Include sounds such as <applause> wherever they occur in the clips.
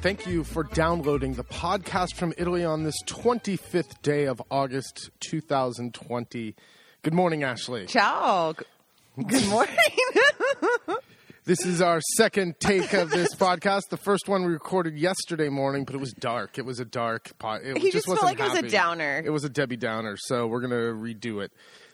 thank you for downloading the podcast from Italy on this 25th day of August 2020. Good morning, Ashley. Ciao. Good <laughs> morning. <laughs> This is our second take of this podcast. The first one we recorded yesterday morning, but it was dark. It was a dark pod. It He just felt wasn't like it was a downer. It was a Debbie Downer, so we're going to redo it.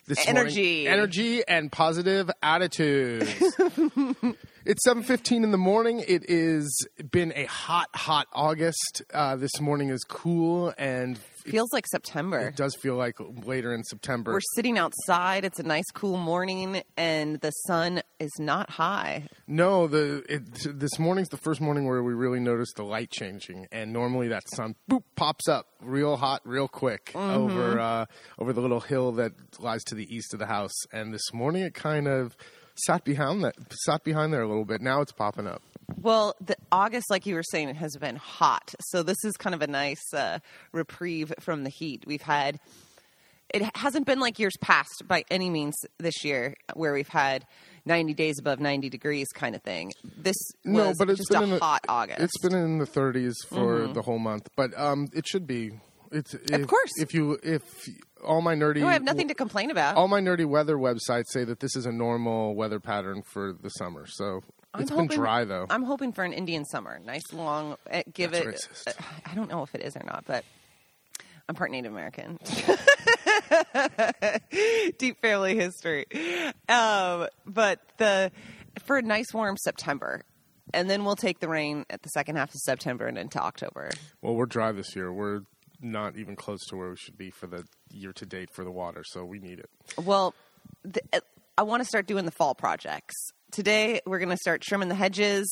This Energy. morning, energy and positive attitudes. <laughs> it's 7.15 in the morning. It is been a hot, hot August. Uh, this morning is cool, and Feels like September. it does feel like later in September. We're sitting outside. It's a nice, cool morning, and the sun is not high. No, the it, this morning's the first morning where we really noticed the light changing, and normally that sun boop pops up real hot, real quick Mm-hmm. over uh, over the little hill that lies to the east of the house. And this morning it kind of sat behind that sat behind there a little bit. Now it's popping up. Well, the August, like you were saying, it has been hot. So this is kind of a nice uh, reprieve from the heat. We've had. It hasn't been like years past by any means this year, where we've had 90 days above 90 degrees kind of thing. This No, but it's just been a in the, hot August. Mm-hmm. It's been in the 30s for the whole month, but um, it should be. It's if, course. If you if all my nerdy no, I have nothing to complain about. all my nerdy weather websites say that this is a normal weather pattern for the summer. So I'm it's been dry though. I'm hoping for an Indian summer, nice long. uh, Give That's it. racist. uh, I don't know if it is or not, but I'm part Native American. <laughs> <laughs> Deep family history, um, but the for a nice warm September, and then we'll take the rain at the second half of September and into October. Well, we're dry this year. We're not even close to where we should be for the year to date for the water, so we need it. Well, the, uh, I want to start doing the fall projects. Today, we're going to start trimming the hedges,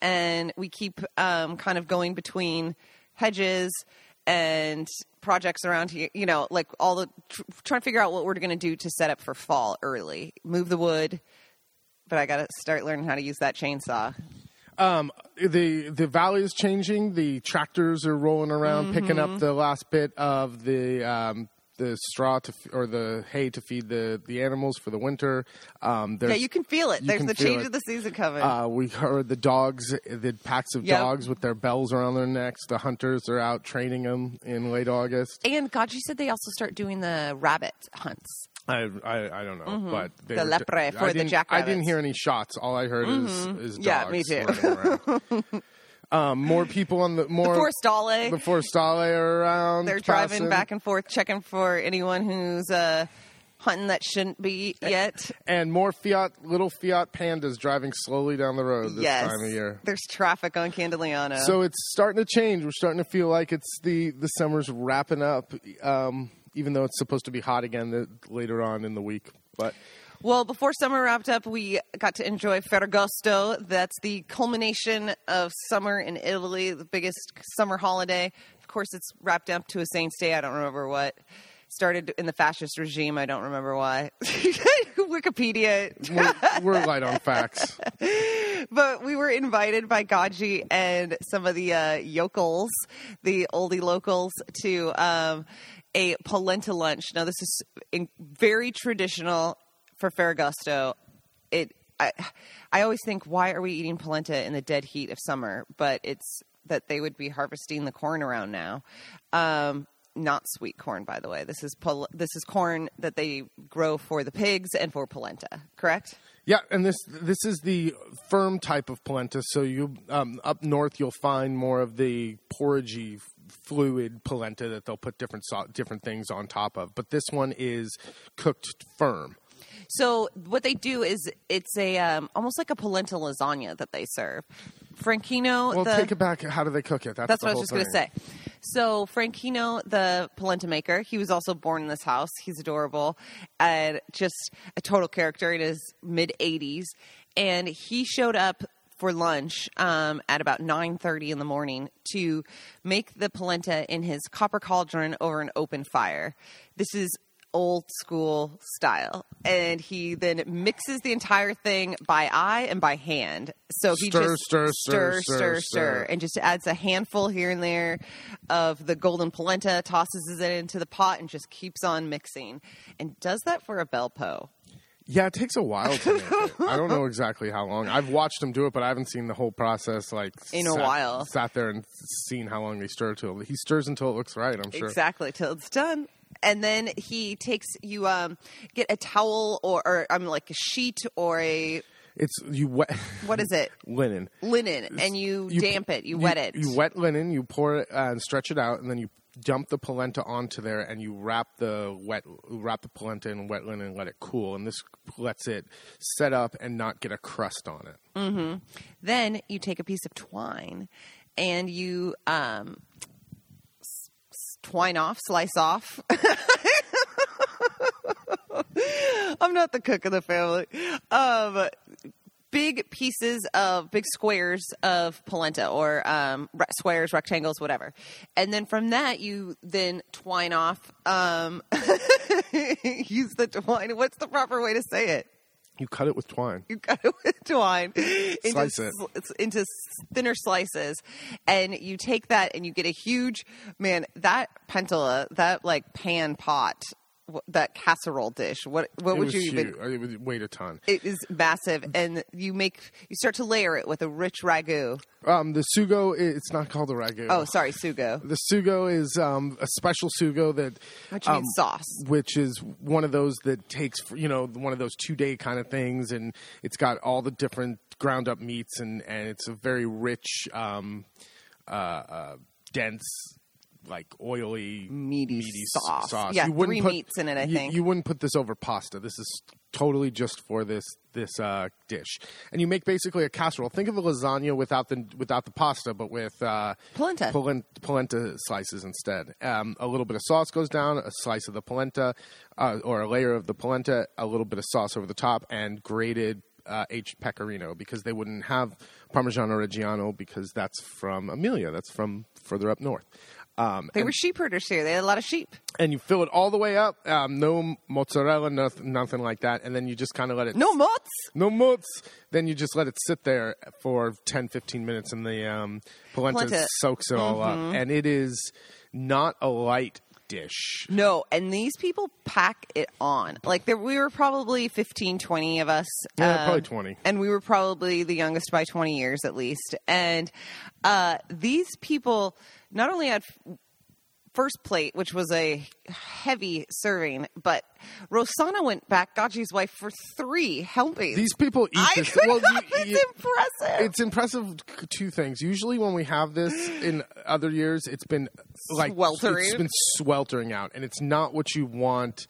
and we keep um, kind of going between hedges and projects around here. You know, like all the tr- trying to figure out what we're going to do to set up for fall early. Move the wood, but I got to start learning how to use that chainsaw. Um, the the valley is changing. The tractors are rolling around, picking Mm-hmm. up the last bit of the um, the straw to f- or the hay to feed the the animals for the winter. Um, Yeah, you can feel it. There's the change it. of the season coming. Uh, we heard the dogs, the packs of Yep. dogs with their bells around their necks. The hunters are out training them in late August. and God, you said they also start doing the rabbit hunts. I I, I don't know, but Mm-hmm. The were- lepre for the jackrabbits. I didn't hear any shots. All I heard is is dogs. Yeah, me too. <laughs> um, more people on the more Forestale. The Forestale are around. They're driving back and forth, checking for anyone who's uh, hunting that shouldn't be yet. and more Fiat little Fiat pandas driving slowly down the road this yes, time of year. there's traffic on Candigliano. So it's starting to change. We're starting to feel like it's the the summer's wrapping up, um, even though it's supposed to be hot again the, later on in the week. But well, before summer wrapped up, we got to enjoy Ferragosto. That's the culmination of summer in Italy, the biggest summer holiday. Of course, it's wrapped up to a Saints' Day. I don't remember what. Started in the fascist regime. I don't remember why. <laughs> Wikipedia. we're, we're <laughs> light on facts. but we were invited by Gaji and some of the uh, yokels, the oldie locals, to um, a polenta lunch. Now, this is in, very traditional for Ferragosto. It, I, I always think, why are we eating polenta in the dead heat of summer? But it's that they would be harvesting the corn around now. Um, not sweet corn, by the way. This is pol- this is corn that they grow for the pigs and for polenta. Correct? Yeah, and this this is the firm type of polenta. So you um, up north, you'll find more of the porridgey fluid polenta that they'll put different sau- different things on top of. But this one is cooked firm. So what they do is it's a um, almost like a polenta lasagna that they serve. Franchino, Well, the, take it back. How do they cook it? That's, that's what I was just going to say. So Franchino, the polenta maker, he was also born in this house. He's adorable and just a total character in his mid 80s. And he showed up for lunch um, at about 9.30 in the morning to make the polenta in his copper cauldron over an open fire. This is old school style. And he then mixes the entire thing by eye and by hand. So he Stir, just stir, stir, stir, stir, stir, stir, and just adds a handful here and there of the golden polenta, tosses it into the pot, and just keeps on mixing. And does that for a Belpo. Yeah, it takes a while to make it. I don't know <laughs> exactly how long. I've watched him do it, but I haven't seen the whole process. Like In a sat- while. sat there and seen how long they stir till. He stirs until it looks right. I'm sure. Exactly, till it's done. And then he takes you um get a towel or, or I'm like a sheet or a It's you wet what is it? <laughs> linen. Linen and you, You- damp it, you, wet it. You wet linen. You pour it uh, and stretch it out, and then you dump the polenta onto there, and you wrap the wet wrap the polenta in wet linen and let it cool. And this lets it set up and not get a crust on it. Then you take a piece of twine and you um, twine off, slice off. <laughs> I'm not the cook of the family. Um, big pieces of big squares of polenta or um, re- squares, rectangles, whatever. And then from that, you then twine off. Um, <laughs> use the twine. What's the proper way to say it? You cut it with twine. you cut it <laughs> with twine into, Slice it. sl- into thinner slices and you take that and you get a huge man that pentola that like pan pot that casserole dish what what it would you huge. even It would weighed a ton. it is massive and you make you start to layer it with a rich ragu Um, the sugo, it's not called a ragu. oh sorry sugo The sugo is um, a special sugo that, which um, means sauce which is one of those that takes you know one of those two day kind of things, and it's got all the different ground up meats, and and it's a very rich, um, uh, uh, dense. Like oily, Meaty s- sauce. sauce. Yeah, you wouldn't three put, meats in it, I you- think. you wouldn't put this over pasta. This is totally just for this this uh, dish, and you make basically a casserole. Think of a lasagna without the without the pasta, but with uh, Polenta. polen- polenta slices instead. Um, a little bit of sauce goes down, a slice of the polenta, uh, or a layer of the polenta, a little bit of sauce over the top, and grated uh, aged pecorino because they wouldn't have Parmigiano Reggiano because that's from Emilia. That's from further up north. Um, they and, were sheep herders here they had a lot of sheep and you fill it all the way up. Um, no mozzarella, nothing, nothing like that. And then you just kind of let it no mozz no mozz. Then you just let it sit there for 10, 15 minutes, and the um, polenta, Polenta. soaks it all Mm-hmm. up. And it is not a light dish. No, and these people pack it on. Like there, we were probably 15, 20 of us. Yeah, um, probably 20. And we were probably the youngest by 20 years at least. And uh, these people not only had first plate, which was a heavy serving, but Rosanna went back, Gaji's wife, for three helpings. These people eat I this. <laughs> well, you- it's you- impressive. it's impressive. Two things. Usually, when we have this <gasps> in other years, it's been like Sweltering. It's been sweltering out, and it's not what you want.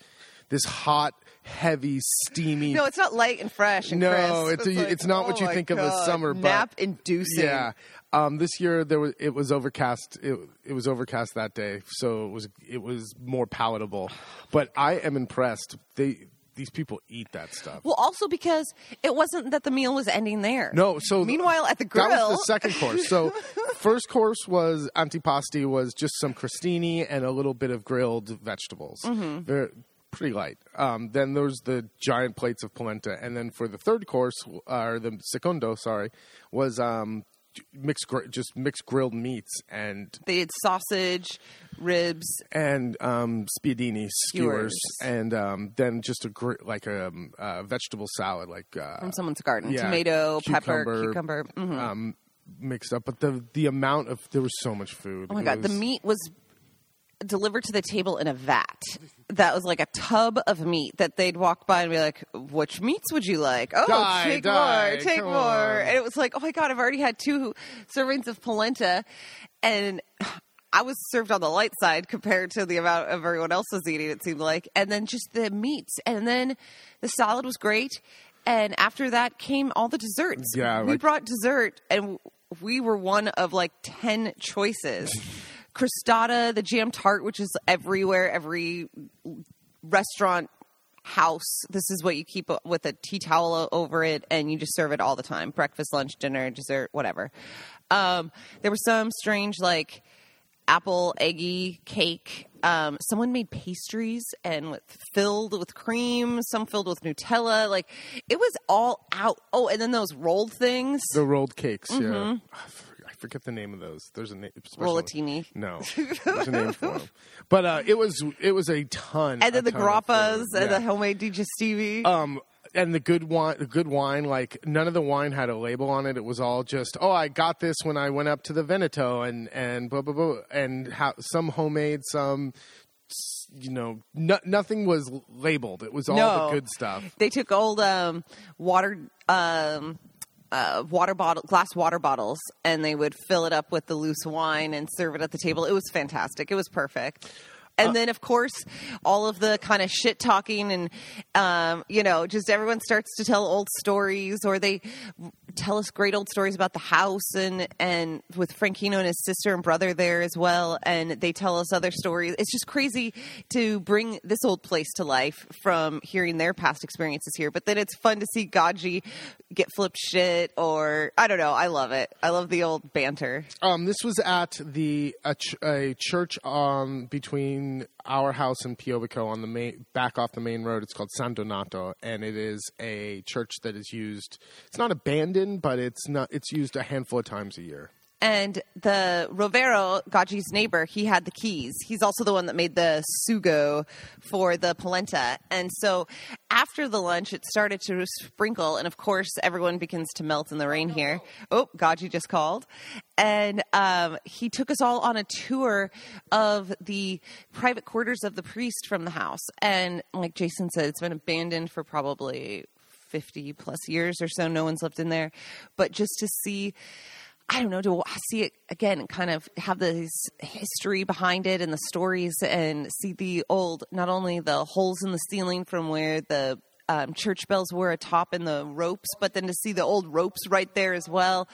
This hot, heavy, steamy. no, it's not light and fresh and No, crisp. it's a- like, it's not what oh you my think of as God, summer, Nap inducing. Yeah. Um, this year there was it was overcast. It, it was overcast that day, so it was it was more palatable. But I am impressed. They these people eat that stuff. Well, also because it wasn't that the meal was ending there. No, so meanwhile at the grill, that was the second course. So <laughs> first course was antipasti, was just some crostini and a little bit of grilled vegetables. Mm-hmm. Very pretty light. Um, then there's the giant plates of polenta, and then for the third course, or the secondo, sorry, was um, mixed gr- just mixed grilled meats and they had sausage, ribs. and um, spiedini skewers, Skewers. and um, then just a gr- like a um, uh, vegetable salad, like uh, from someone's garden. yeah, Tomato, pepper, cucumber, cucumber. Mhm. um, mixed up. But the the amount of there was so much food. oh my It god, the meat was delivered to the table in a vat. That was like a tub of meat that they'd walk by and be like, "Which meats would you like?" Oh, Die, take die, more, take more. on. And it was like, "Oh my god, I've already had two servings of polenta," and. I was served on the light side compared to the amount of everyone else was eating. It seemed like, and then just the meats, and then the salad was great. And after that came all the desserts. Yeah, we like- brought dessert, and we were one of like ten choices. Crostata, the jam tart, which is everywhere, every restaurant house. This is what you keep with a tea towel over it, and you just serve it all the time: breakfast, lunch, dinner, dessert, whatever. Um, there was some strange like apple eggy cake. Um, someone made pastries and with, filled with cream. Some filled with Nutella. Like it was all out. Oh, and then those rolled things. The rolled cakes, yeah. Mm-hmm. I forget the name of those. There's a name. Rollatini. No, <laughs> there's a name for them. But uh, it was it was a ton. And then the grappas and Yeah. the homemade digestivi. um and the good wine the good wine like none of the wine had a label on it it was all just oh i got this when i went up to the veneto and and blah blah blah and how some homemade some you know no, nothing was labeled it was all No. the good stuff they took old um, water um, uh, water bottle glass water bottles and they would fill it up with the loose wine and serve it at the table. It was fantastic. It was perfect. And Uh, then of course all of the kind of shit talking and um, you know just everyone starts to tell old stories or they tell us great old stories about the house and and with Franchino and his sister and brother there as well. And they tell us other stories. It's just crazy to bring this old place to life from hearing their past experiences here. But then it's fun to see Gaji get flipped shit or I don't know. I love it. I love the old banter. Um this was at the a, ch- a church um between our house and Piobbico on the main back off the main road. It's called san donato and it is a church that is used it's not abandoned but it's not it's used a handful of times a year And the Rovero, Gaji's neighbor, he had the keys. He's also the one that made the sugo for the polenta. And so after the lunch, it started to sprinkle. And of course, everyone begins to melt in the rain here. Oh, Gaji just called. And um, he took us all on a tour of the private quarters of the priest from the house. And like Jason said, it's been abandoned for probably 50 plus years or so. No one's lived in there. But just to see I don't know, to see it again kind of have this history behind it and the stories and see the old, not only the holes in the ceiling from where the um, church bells were atop in the ropes, but then to see the old ropes right there as well.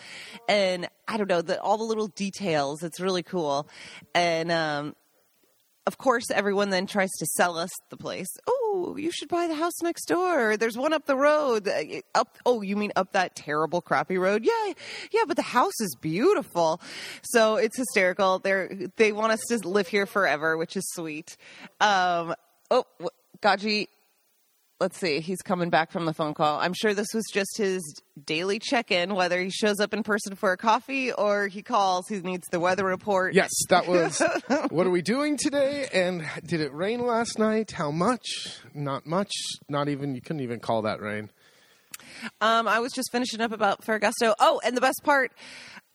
And I don't know, the, all the little details. It's really cool. And, um, of course, everyone then tries to sell us the place. Oh, you should buy the house next door. There's one up the road. Uh, Up. Oh, you mean up that terrible, crappy road? Yeah, yeah. But the house is beautiful. So it's hysterical. They they want us to live here forever, which is sweet. Um, oh, Gaji. Let's see. He's coming back from the phone call. I'm sure this was just his daily check-in, whether he shows up in person for a coffee or he calls. He needs the weather report. Yes, that was. <laughs> what are we doing today? And did it rain last night? How much? Not much. Not even. You couldn't even call that rain. Um, I was just finishing up about Ferragosto. Oh, and the best part,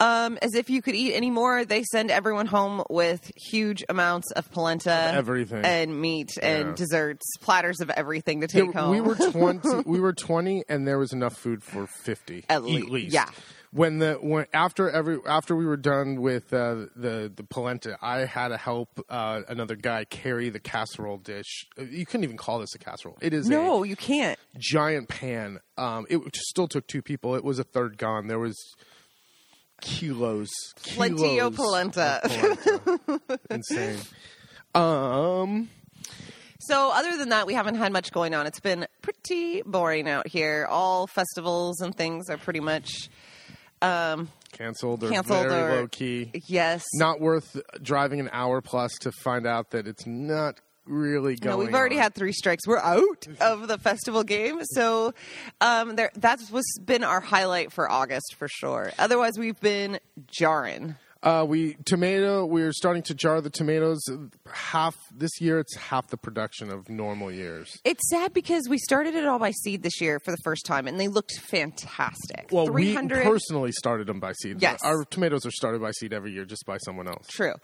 um, as if you could eat any more, they send everyone home with huge amounts of polenta, everything. and meat, and Yeah. desserts, platters of everything to take home. we were <laughs> twenty. we were twenty, and there was enough food for fifty At lea- least. yeah. When the when after every after we were done with uh, the the polenta, I had to help uh, another guy carry the casserole dish. You couldn't even call this a casserole. It is a no, you can't. giant pan. Um, it still took two people. It was a third gone. There was kilos, kilos polenta. of polenta. <laughs> Insane. Um, So, other than that, we haven't had much going on. It's been pretty boring out here. All festivals and things are pretty much um, canceled or Canceled very or- low key. yes. Not worth driving an hour plus to find out that it's not really going. No, we've already on. had three strikes. We're out of the festival game, so um, there that's was been our highlight for August for sure. Otherwise, we've been jarring. Uh, we tomato. We're starting to jar the tomatoes. Half this year, it's half the production of normal years. It's sad because we started it all by seed this year for the first time, and they looked fantastic. Well, we 300 personally started them by seed. Yes. our tomatoes are started by seed every year, just by someone else. True. <laughs>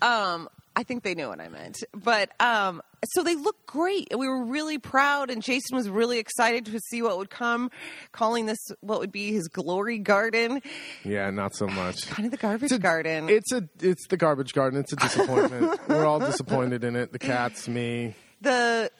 Um, I think they knew what I meant. But um, so they look great. We were really proud, and Jason was really excited to see what would come, calling this what would be his glory garden, Yeah, not so much. <sighs> kind of the garbage It's a- garden. It's a it's the garbage garden. It's a disappointment. We're all disappointed in it. The cats, me. the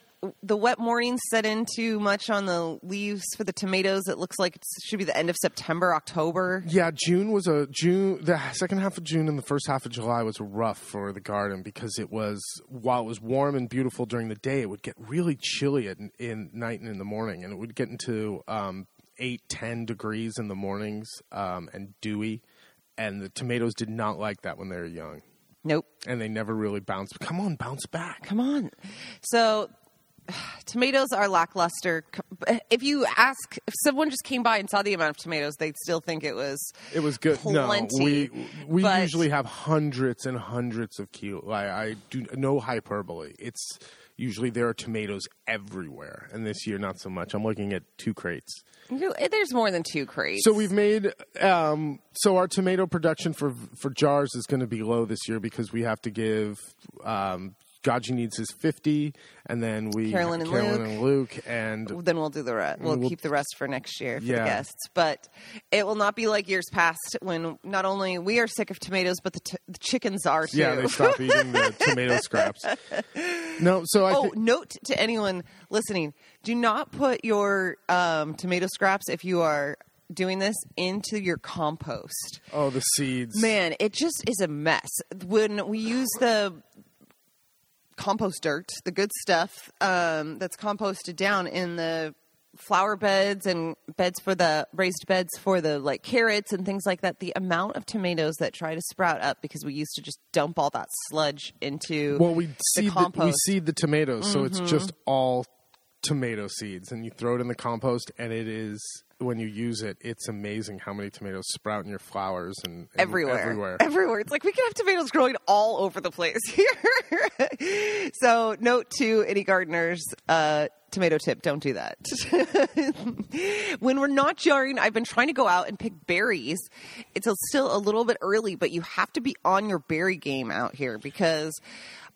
the wet mornings set in too much on the leaves for the tomatoes. It looks like it should be the end of September, October. Yeah, June was a June. The second half of June and the first half of July was rough for the garden because it was while it was warm and beautiful during the day, it would get really chilly at in night and in the morning, and it would get into um, eight, ten degrees in the mornings um, and dewy. And the tomatoes did not like that when they were young. Nope. and they never really bounce. Come on, bounce back. Come on. So <sighs> tomatoes are lackluster. If you ask, if someone just came by and saw the amount of tomatoes, they'd still think it was. It was good. Plenty, no, we we but- usually have hundreds and hundreds of kilos. I, I do no hyperbole. It's usually there are tomatoes everywhere, and this year not so much. I'm looking at two crates. There's more than two crates. So we've made um, so our tomato production for for jars is going to be low this year because we have to give. Um, Gaji needs his 50, and then we Carolyn and Carolyn Luke. and Luke, and then we'll do the rest. We'll, We'll- keep the rest for next year for Yeah. the guests. But it will not be like years past when not only we are sick of tomatoes, but the, t- the chickens are too. yeah, they stop <laughs> eating the tomato scraps. No, so I Oh, thi- note to anyone listening: do not put your um, tomato scraps if you are doing this into your compost. oh the seeds. Man, it just is a mess. When we use the compost dirt, the good stuff um, that's composted down in the flower beds and beds for the raised beds for the like carrots and things like that the amount of tomatoes that try to sprout up because we used to just dump all that sludge into Well, we the seed the, we Mm-hmm. the tomatoes, so it's just all tomato seeds, and you throw it in the compost, and it is when you use it, it's amazing how many tomatoes sprout in your flowers and, and everywhere. everywhere. Everywhere. It's like we can have tomatoes growing all over the place <laughs> here. so, note to any gardeners, uh, tomato tip, don't do that. <laughs> when we're not jarring, I've been trying to go out and pick berries. It's still a little bit early, but you have to be on your berry game out here because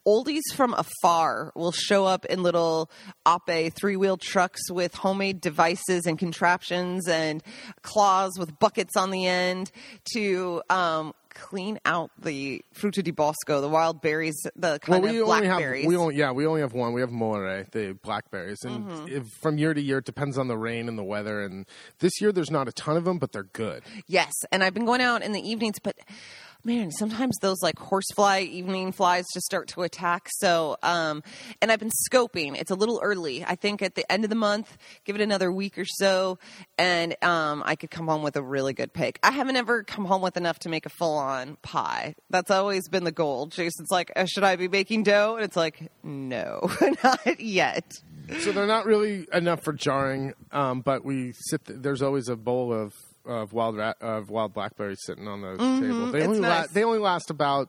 oldies from afar will show up in little ape three wheel trucks with homemade devices and contraptions and claws with buckets on the end to um, clean out the fruta di bosco, the wild berries, the Well, kind we of only have blackberries. we only yeah we only have one. We have more the blackberries, and Mm-hmm. if, from year to year it depends on the rain and the weather. And this year there's not a ton of them, but they're good. Yes, and I've been going out in the evenings, but man, sometimes those like horsefly evening flies just start to attack. So, um, and I've been scoping. It's a little early. I think at the end of the month, give it another week or so, and um, I could come home with a really good pick. I haven't ever come home with enough to make a full on pie. That's always been the goal. Jason's like, uh, should I be making dough? And it's like, no, <laughs> not yet. So they're not really enough for jarring, um, but we sit. Th- there's always a bowl of of wild ra- of wild blackberries sitting on the table. They Mm-hmm. only la- they only last about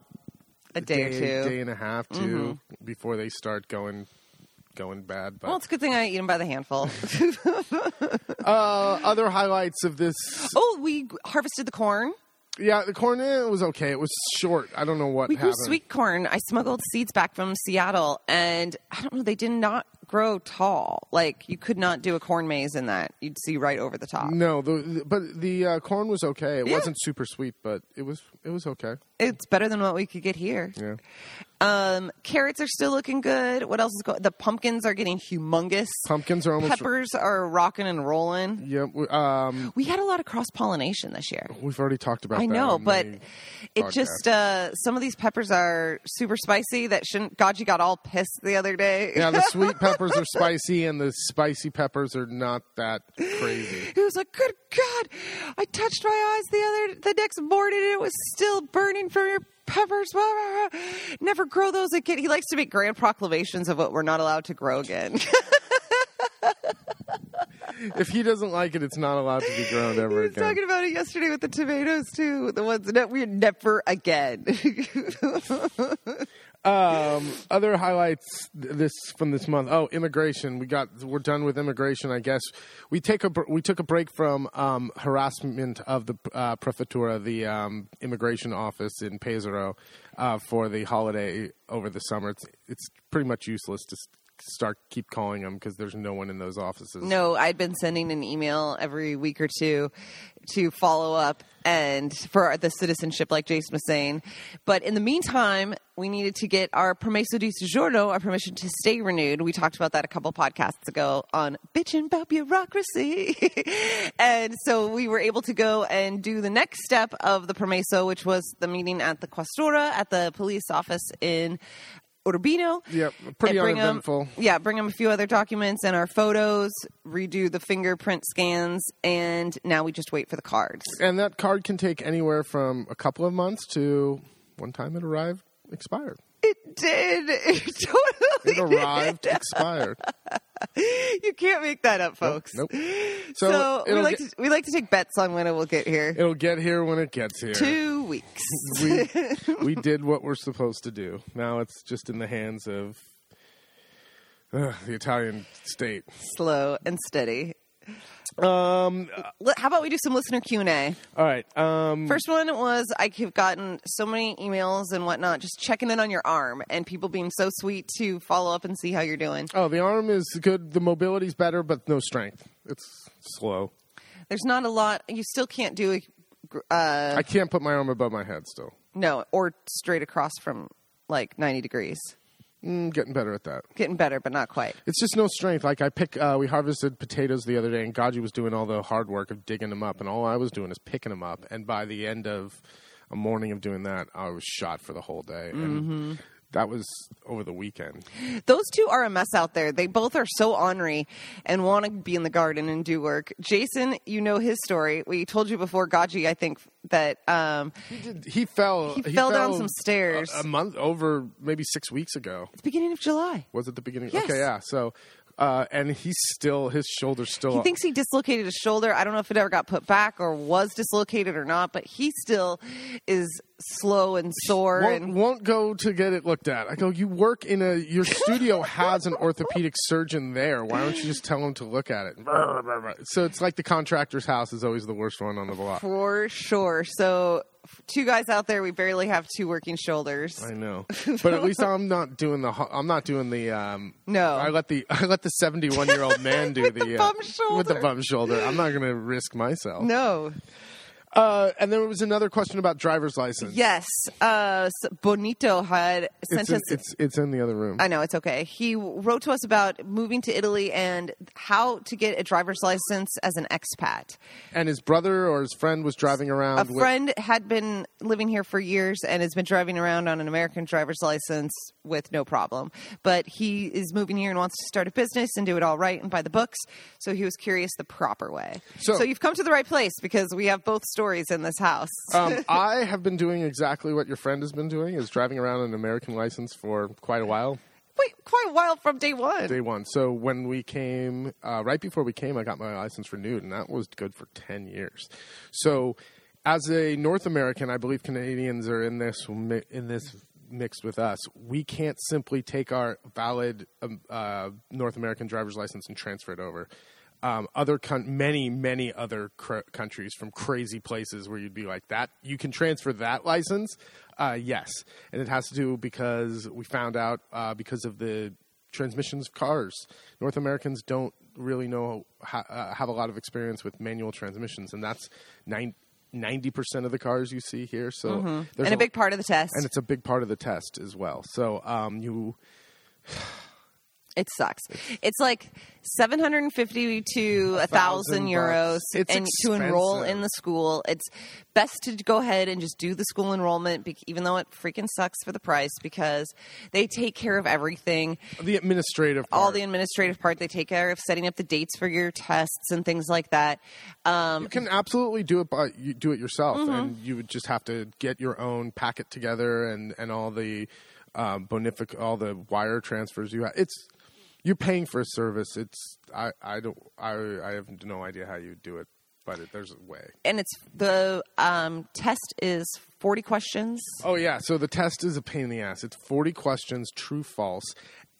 A day, or two. Mm-hmm. day and a half, 2 before they start going going bad. But Well, it's a good thing I eat them by the handful. <laughs> uh, other highlights of this, oh, we harvested the corn. yeah, the corn eh, it was okay. It was short. I don't know what We grew happened. sweet corn. I smuggled seeds back from Seattle, and I don't know. They did not grow tall. Like you could not do a corn maze in that. You'd see right over the top. No, the, the- but the uh, corn was okay. It Yeah. wasn't super sweet, but it was it was okay. It's better than what we could get here. Yeah. Um, carrots are still looking good. What else is going? The pumpkins are getting humongous. Pumpkins are almost. Peppers are rocking and rolling. Yeah, we- um, We had a lot of cross pollination this year. we've already talked about. I that know, on but the it podcast. just uh, some of these peppers are super spicy. That shouldn't. Gaji got all pissed the other day. yeah, the sweet <laughs> peppers are spicy, and the spicy peppers are not that crazy. He was like, "Good God! I touched my eyes the other the next morning, and it was still burning from your peppers. Blah, blah, blah. Never grow those again." He likes to make grand proclamations of what we're not allowed to grow again. <laughs> If he doesn't like it, it's not allowed to be grown ever <laughs> he was again. talking about it yesterday with the tomatoes too. The ones that we never again. <laughs> Um, other highlights this from this month. Oh, immigration. We got we're done with immigration. I guess we take a we took a break from um, harassment of the uh, prefettura, the um, immigration office in Pesaro, uh, for the holiday over the summer. It's it's pretty much useless to start keep calling them because there's no one in those offices. No, I'd been sending an email every week or two to follow up and for the citizenship, like Jason was saying. But in the meantime, we needed to get our permesso di soggiorno, our permission to stay renewed. We talked about that a couple podcasts ago on bitching about bureaucracy. <laughs> and so we were able to go and do the next step of the permesso, which was the meeting at the Questura at the police office in Urbino. Yep, pretty bring uneventful. yeah, bring them a few other documents and our photos, redo the fingerprint scans, and now we just wait for the cards. and that card can take anywhere from a couple of months to one time it arrived expired. It did. It <laughs> It totally arrived expired. <laughs> <laughs> You can't make that up, folks. Nope. So, So, we like get, to we like to take bets on when it will get here. it'll get here when it gets here. Two weeks. <laughs> we we <laughs> did what we're supposed to do. Now it's just in the hands of uh, the Italian state. Slow and steady. Um, How about we do some listener Q and A? all right. Um, First one was I've gotten so many emails and whatnot, just checking in on your arm and people being so sweet to follow up and see how you're doing. oh, the arm is good. The mobility's better, but no strength. It's slow. There's not a lot. You still can't do a uh, I can't put my arm above my head still. no or straight across from like 90 degrees. Mm, getting better at that. Getting better, but not quite. It's just no strength. Like I pick, uh, we harvested potatoes the other day, and Gaji was doing all the hard work of digging them up, and all I was doing is picking them up. And by the end of a morning of doing that, I was shot for the whole day, and that was over the weekend. Those two are a mess out there. They both are so ornery and want to be in the garden and do work. Jason, you know his story. We told you before, Gaji, I think that um, He did. He fell. He fell down some stairs. a, a month over, maybe six weeks ago. it's beginning of July. Was it the beginning? Yes. Okay, yeah. So, uh, and he's still his shoulder's still. He thinks he dislocated his shoulder. I don't know if it ever got put back or was dislocated or not, but he still is slow and sore. won't, and won't go to get it looked at. I go, you work in a your studio has an orthopedic surgeon there. Why don't you just tell him to look at it? So it's like the contractor's house is always the worst one on the block. for sure. So, two guys out there, we barely have two working shoulders. I know, <laughs> but at least I'm not doing the. I'm not doing the. Um, No. I let the I let the 71 year old man do <laughs> the, the uh, shoulder. with the bum shoulder. I'm not going to risk myself. No. Uh, and there was another question about driver's license. Yes. Uh, Benito had sent it's in, us. it's it's in the other room. I know it's okay. He wrote to us about moving to Italy and how to get a driver's license as an expat. and his brother or his friend was driving around. A with- friend had been living here for years and has been driving around on an American driver's license with no problem. But he is moving here and wants to start a business and do it all right and by the books. So he was curious the proper way. So- you've come to the right place because we have both stories in this house. <laughs> um, I have been doing exactly what your friend has been doing, is driving around an American license for quite a while, Wait, quite a while from day one. day one. So when we came, uh, right before we came, I got my license renewed, and that was good for 10 years. So as a North American, I believe Canadians are in this, in this mixed with us. We can't simply take our valid um, uh, North American driver's license and transfer it over. Um, other con- many many other cr- countries from crazy places where you'd be like that you can transfer that license uh, yes and it has to do because we found out uh, because of the transmissions of cars north americans don't really know ha- uh, have a lot of experience with manual transmissions and that's nine- 90% of the cars you see here so there's and a big part of the test. and it's a big part of the test as well so um, you It sucks. It's like seven hundred and fifty to a thousand euros, and to enroll in the school. It's best to go ahead and just do the school enrollment, even though it freaking sucks for the price because they take care of everything. the administrative All the administrative part, they take care of setting up the dates for your tests and things like that. Um, You can absolutely do it by you do it yourself, Mm-hmm. and you would just have to get your own packet together and and all the um, bonific all the wire transfers you have. It's you're paying for a service. It's I I don't I I have no idea how you do it, but it, there's a way. and it's the um, test is forty questions. Oh yeah, so the test is a pain in the ass. It's 40 questions, true false,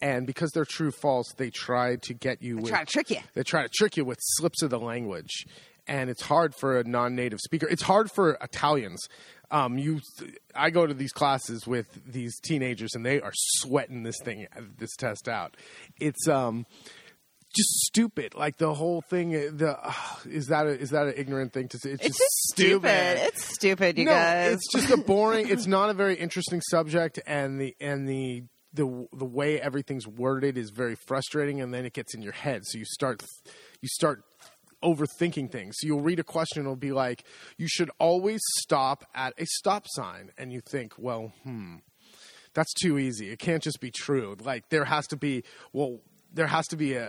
and because they're true false, they try to get you with Try to trick you. they try to trick you with slips of the language and it's hard for a non-native speaker it's hard for italians um, you i go to these classes with these teenagers and they are sweating this thing this test out it's um just stupid like the whole thing the uh, is that a, is that an ignorant thing to say it's, It's just stupid. It's stupid, you no, guys. it's just a boring. it's <laughs> not a very interesting subject, and the and the the the way everything's worded is very frustrating, and then it gets in your head. So you start you start overthinking things. So you'll read a question, it'll be like, "You should always stop at a stop sign," and you think, "Well, hmm." That's too easy. It can't just be true. Like there has to be well there has to be a,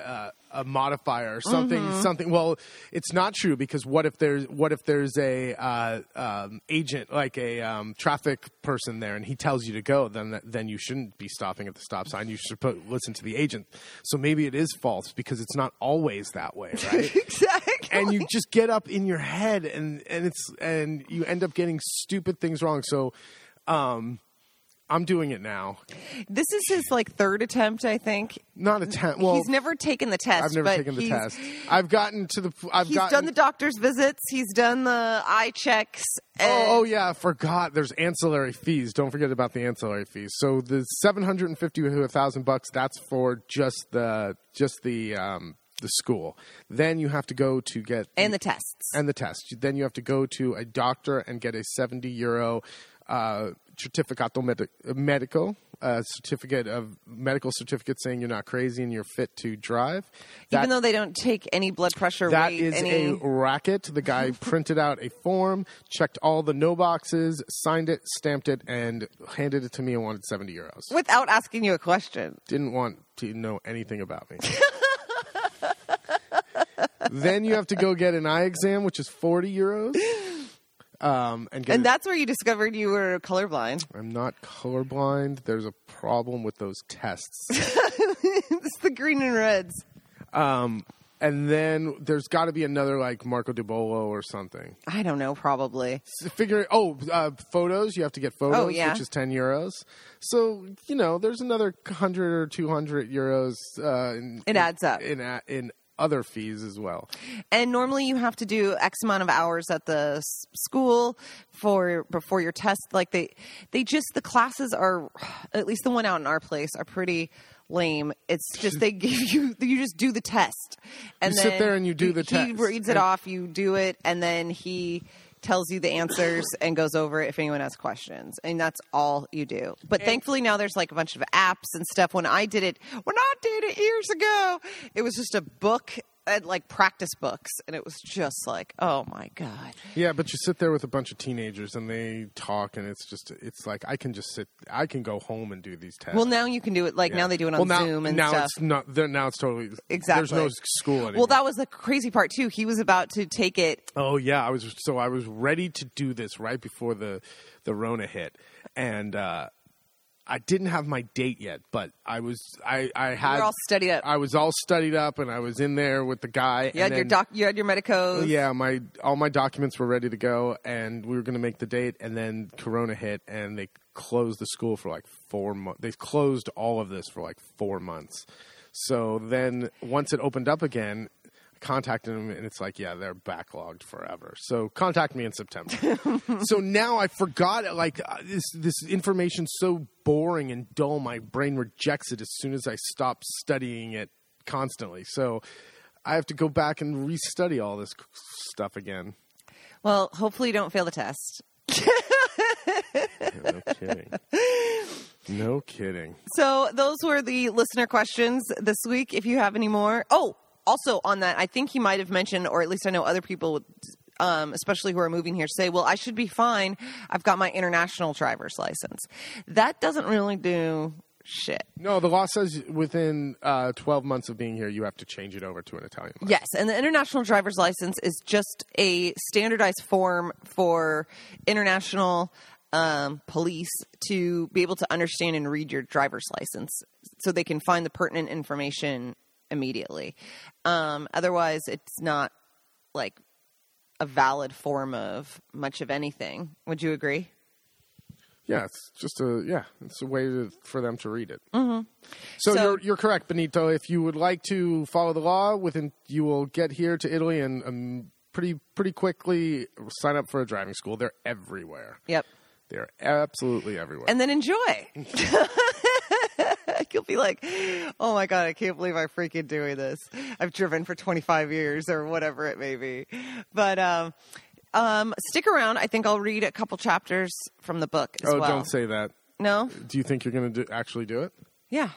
a, a modifier or something Mm-hmm. something. Well it's not true because what if there's what if there's a uh, um, agent like a um, traffic person there and he tells you to go then then you shouldn't be stopping at the stop sign. You should put, listen to the agent. So maybe it is false because it's not always that way <laughs> right? Exactly. and you just get up in your head and and it's and you end up getting stupid things wrong. So um i'm doing it now this is his like third attempt, I think. not a ten well he's never taken the test. i've never taken the test i've gotten to the i've He's gotten done the doctor's visits. He's done the eye checks. And Oh, oh yeah, I forgot. There's ancillary fees. Don't forget about the ancillary fees. So the seven hundred and fifty to a thousand bucks. That's for just the just the um, the school. Then you have to go to get and the tests. and the test. Then you have to go to a doctor and get a seventy euro uh, certificato medi- medico, a certificate of medical certificate saying you're not crazy and you're fit to drive. That- Even though they don't take any blood pressure, that weight, is any. a racket. The guy <laughs> printed out a form, checked all the no boxes, signed it, stamped it, and handed it to me and wanted 70 euros. without asking you a question. Didn't want to know anything about me. <laughs> then you have to go get an eye exam, which is 40 euros. Um, and get And that's where you discovered you were colorblind. I'm not colorblind. There's a problem with those tests. <laughs> it's the green and reds. Um, and then there's got to be another like marca da bollo or something. I don't know, probably. S- figure oh uh, photos you have to get photos Oh, yeah. which is 10 euros so you know there's another 100 or 200 euros uh, in, It adds up. in, in, in other fees as well And normally you have to do X amount of hours at the school for before your test. Like they, they just the classes are, at least the one out in our place, are pretty lame. It's <laughs> just they give you you just do the test, and You sit there and you do the He test. He reads it And- off, you do it, and then he tells you the answers and goes over it if anyone has questions. And that's all you do. But thankfully now there's like a bunch of apps and stuff. When i did it when i did it years ago it was just a book and like practice books and it was just like oh my god. Yeah but you sit there with a bunch of teenagers and they talk and it's just it's like i can just sit i can go home and do these tests. Well now you can do it like Yeah. now they do it on well, now, zoom and now stuff. it's not now it's totally Exactly. there's no school anymore. Well that was the crazy part too. He was about to take it. Oh yeah, I was so I was ready to do this right before the the Rona hit, and uh, I didn't have my date yet, but I was I I had You're all studied up. I was all studied up, and I was in there with the guy. you had your then- doc you had your medicos Yeah, my all my documents were ready to go, and we were going to make the date, and then Corona hit, and they closed the school for like four months. They closed all of this for like four months. So then, once it opened up again, contacted them, and it's like, yeah, they're backlogged forever. So contact me in September. <laughs> so now I forgot it. Like uh, this, this information's so boring and dull. My brain rejects it as soon as I stop studying it constantly. So. I have to go back and restudy all this stuff again. well hopefully you don't fail the test No kidding. No kidding. So those were the listener questions this week. If you have any more, oh, also on that, I think he might have mentioned, or at least I know other people, um, especially who are moving here, say, "Well, I should be fine. I've got my international driver's license." That doesn't really do shit. No, the law says within uh, 12 months of being here, you have to change it over to an Italian. license. Yes, and the international driver's license is just a standardized form for international um, police to be able to understand and read your driver's license so they can find the pertinent information immediately. Um, otherwise, it's not like a valid form of much of anything. Would you agree? Yeah, it's just a yeah, it's a way to, for them to read it. Mm-hmm. So, So- you're you're correct, Benito. If you would like to follow the law, within you will get here to Italy and um, pretty pretty quickly sign up for a driving school. They're everywhere. Yep. They're absolutely everywhere. and then enjoy. <laughs> <laughs> <laughs> You'll be like, oh my God, I can't believe I'm freaking doing this. I've driven for 25 years or whatever it may be. But um, um, stick around. I think I'll read a couple chapters from the book as oh, well. don't say that. No? Do you think you're going to do, actually do it? Yeah.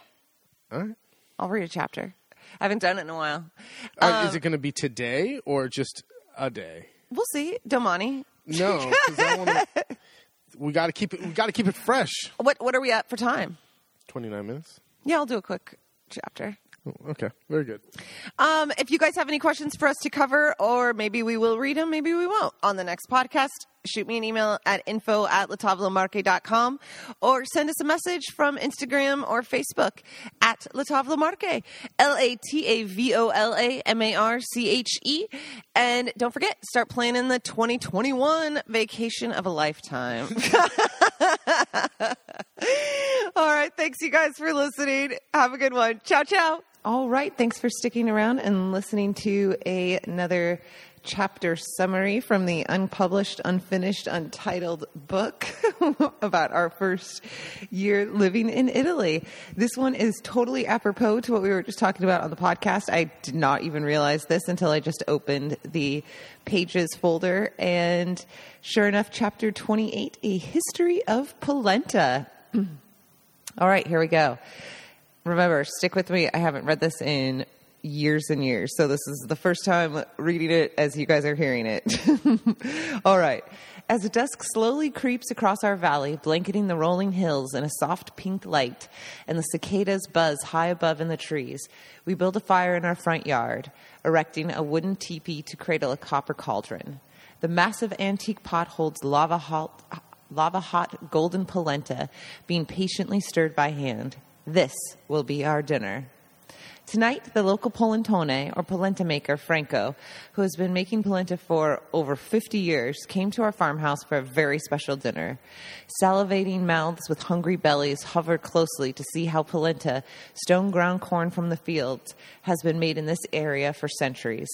All right. I'll read a chapter. I haven't done it in a while. Uh, Um, is it going to be today or just a day? We'll see. Domani. No, I wanna, we got to keep it. We got to keep it fresh. What, what are we at for time? Twenty nine minutes. Yeah, I'll do a quick chapter. Okay, very good. Um, if you guys have any questions for us to cover, or maybe we will read them, maybe we won't on the next podcast, shoot me an email at info at latavolamarche.com or send us a message from Instagram or Facebook at latavlamarque, L A T A V O L A M A R C H E. And don't forget, start planning the 2021 vacation of a lifetime. <laughs> All right. Thanks, you guys, for listening. Have a good one. Ciao, ciao. All right. Thanks for sticking around and listening to a, another chapter summary from the unpublished, unfinished, untitled book <laughs> about our first year living in Italy. This one is totally apropos to what we were just talking about on the podcast. I did not even realize this until I just opened the pages folder. And sure enough, chapter 28 A History of Polenta. <clears throat> All right, here we go. Remember, stick with me. I haven't read this in years and years. So this is the first time reading it as you guys are hearing it. <laughs> All right. As the dusk slowly creeps across our valley, blanketing the rolling hills in a soft pink light, and the cicadas buzz high above in the trees, we build a fire in our front yard, erecting a wooden teepee to cradle a copper cauldron. The massive antique pot holds lava hot, lava hot golden polenta being patiently stirred by hand. This will be our dinner. Tonight, the local polentone, or polenta maker, Franco, who has been making polenta for over 50 years, came to our farmhouse for a very special dinner. Salivating mouths with hungry bellies hovered closely to see how polenta, stone ground corn from the fields, has been made in this area for centuries.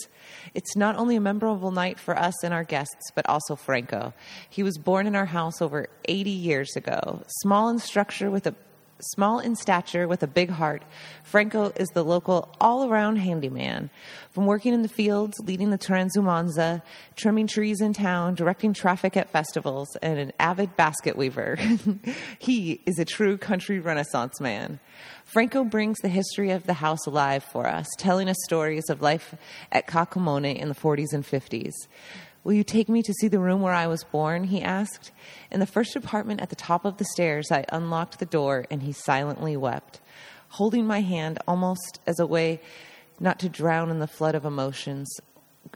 It's not only a memorable night for us and our guests, but also Franco. He was born in our house over 80 years ago, small in structure with a Small in stature with a big heart, Franco is the local all around handyman. From working in the fields, leading the transumanza, trimming trees in town, directing traffic at festivals, and an avid basket weaver, <laughs> he is a true country renaissance man. Franco brings the history of the house alive for us, telling us stories of life at Cacomone in the 40s and 50s. Will you take me to see the room where I was born? He asked. In the first apartment at the top of the stairs, I unlocked the door and he silently wept, holding my hand almost as a way not to drown in the flood of emotions.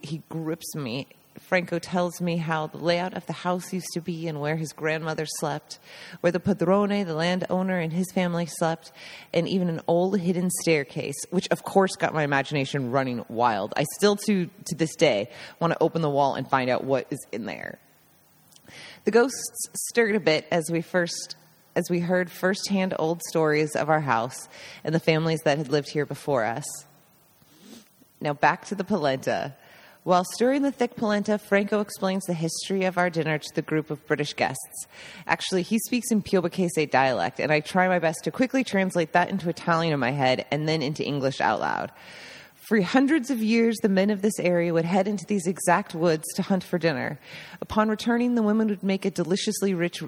He grips me Franco tells me how the layout of the house used to be and where his grandmother slept, where the padrone, the landowner, and his family slept, and even an old hidden staircase, which of course got my imagination running wild. I still, to, to this day, want to open the wall and find out what is in there. The ghosts stirred a bit as we first as we heard firsthand old stories of our house and the families that had lived here before us. Now back to the polenta. While stirring the thick polenta, Franco explains the history of our dinner to the group of British guests. Actually, he speaks in Piemontese dialect, and I try my best to quickly translate that into Italian in my head and then into English out loud. For hundreds of years, the men of this area would head into these exact woods to hunt for dinner. Upon returning, the women would make a deliciously rich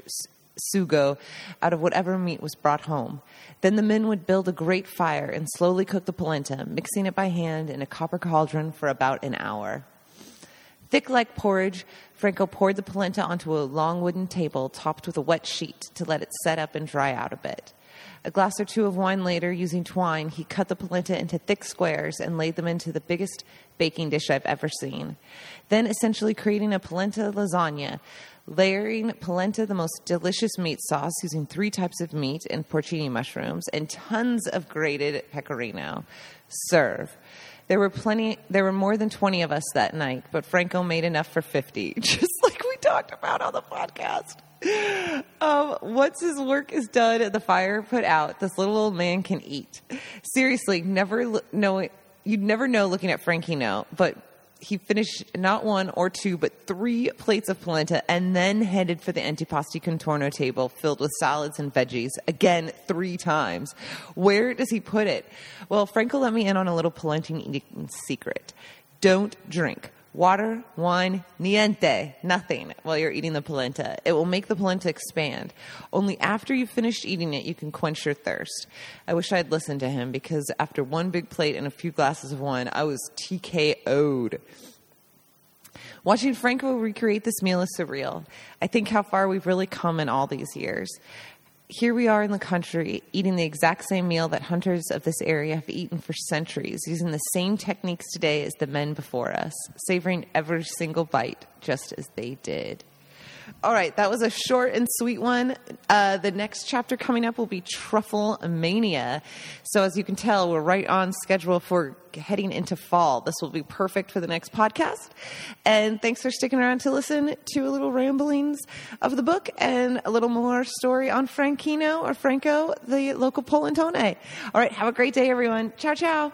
sugo out of whatever meat was brought home. Then the men would build a great fire and slowly cook the polenta, mixing it by hand in a copper cauldron for about an hour. Thick like porridge, Franco poured the polenta onto a long wooden table topped with a wet sheet to let it set up and dry out a bit. A glass or two of wine later, using twine, he cut the polenta into thick squares and laid them into the biggest baking dish I've ever seen. Then, essentially creating a polenta lasagna, layering polenta, the most delicious meat sauce, using three types of meat and porcini mushrooms, and tons of grated pecorino. Serve. There were plenty, there were more than 20 of us that night, but Franco made enough for 50, <laughs> just like we talked about on the podcast. Um, once his work is done and the fire put out, this little old man can eat. Seriously, never know, you'd never know looking at Franchino, but he finished not one or two, but three plates of polenta and then headed for the antipasti contorno table filled with salads and veggies, again, three times. Where does he put it? Well, Franco let me in on a little polenta eating secret. Don't drink water, wine, niente, nothing while you're eating the polenta. It will make the polenta expand. Only after you've finished eating it, you can quench your thirst. I wish I'd listened to him because after one big plate and a few glasses of wine, I was TKO'd. Watching Franco recreate this meal is surreal. I think how far we've really come in all these years. Here we are in the country eating the exact same meal that hunters of this area have eaten for centuries, using the same techniques today as the men before us, savoring every single bite just as they did. All right, that was a short and sweet one. Uh, the next chapter coming up will be Truffle Mania. So, as you can tell, we're right on schedule for heading into fall. This will be perfect for the next podcast. And thanks for sticking around to listen to a little ramblings of the book and a little more story on Franchino or Franco, the local Polentone. All right, have a great day, everyone. Ciao, ciao.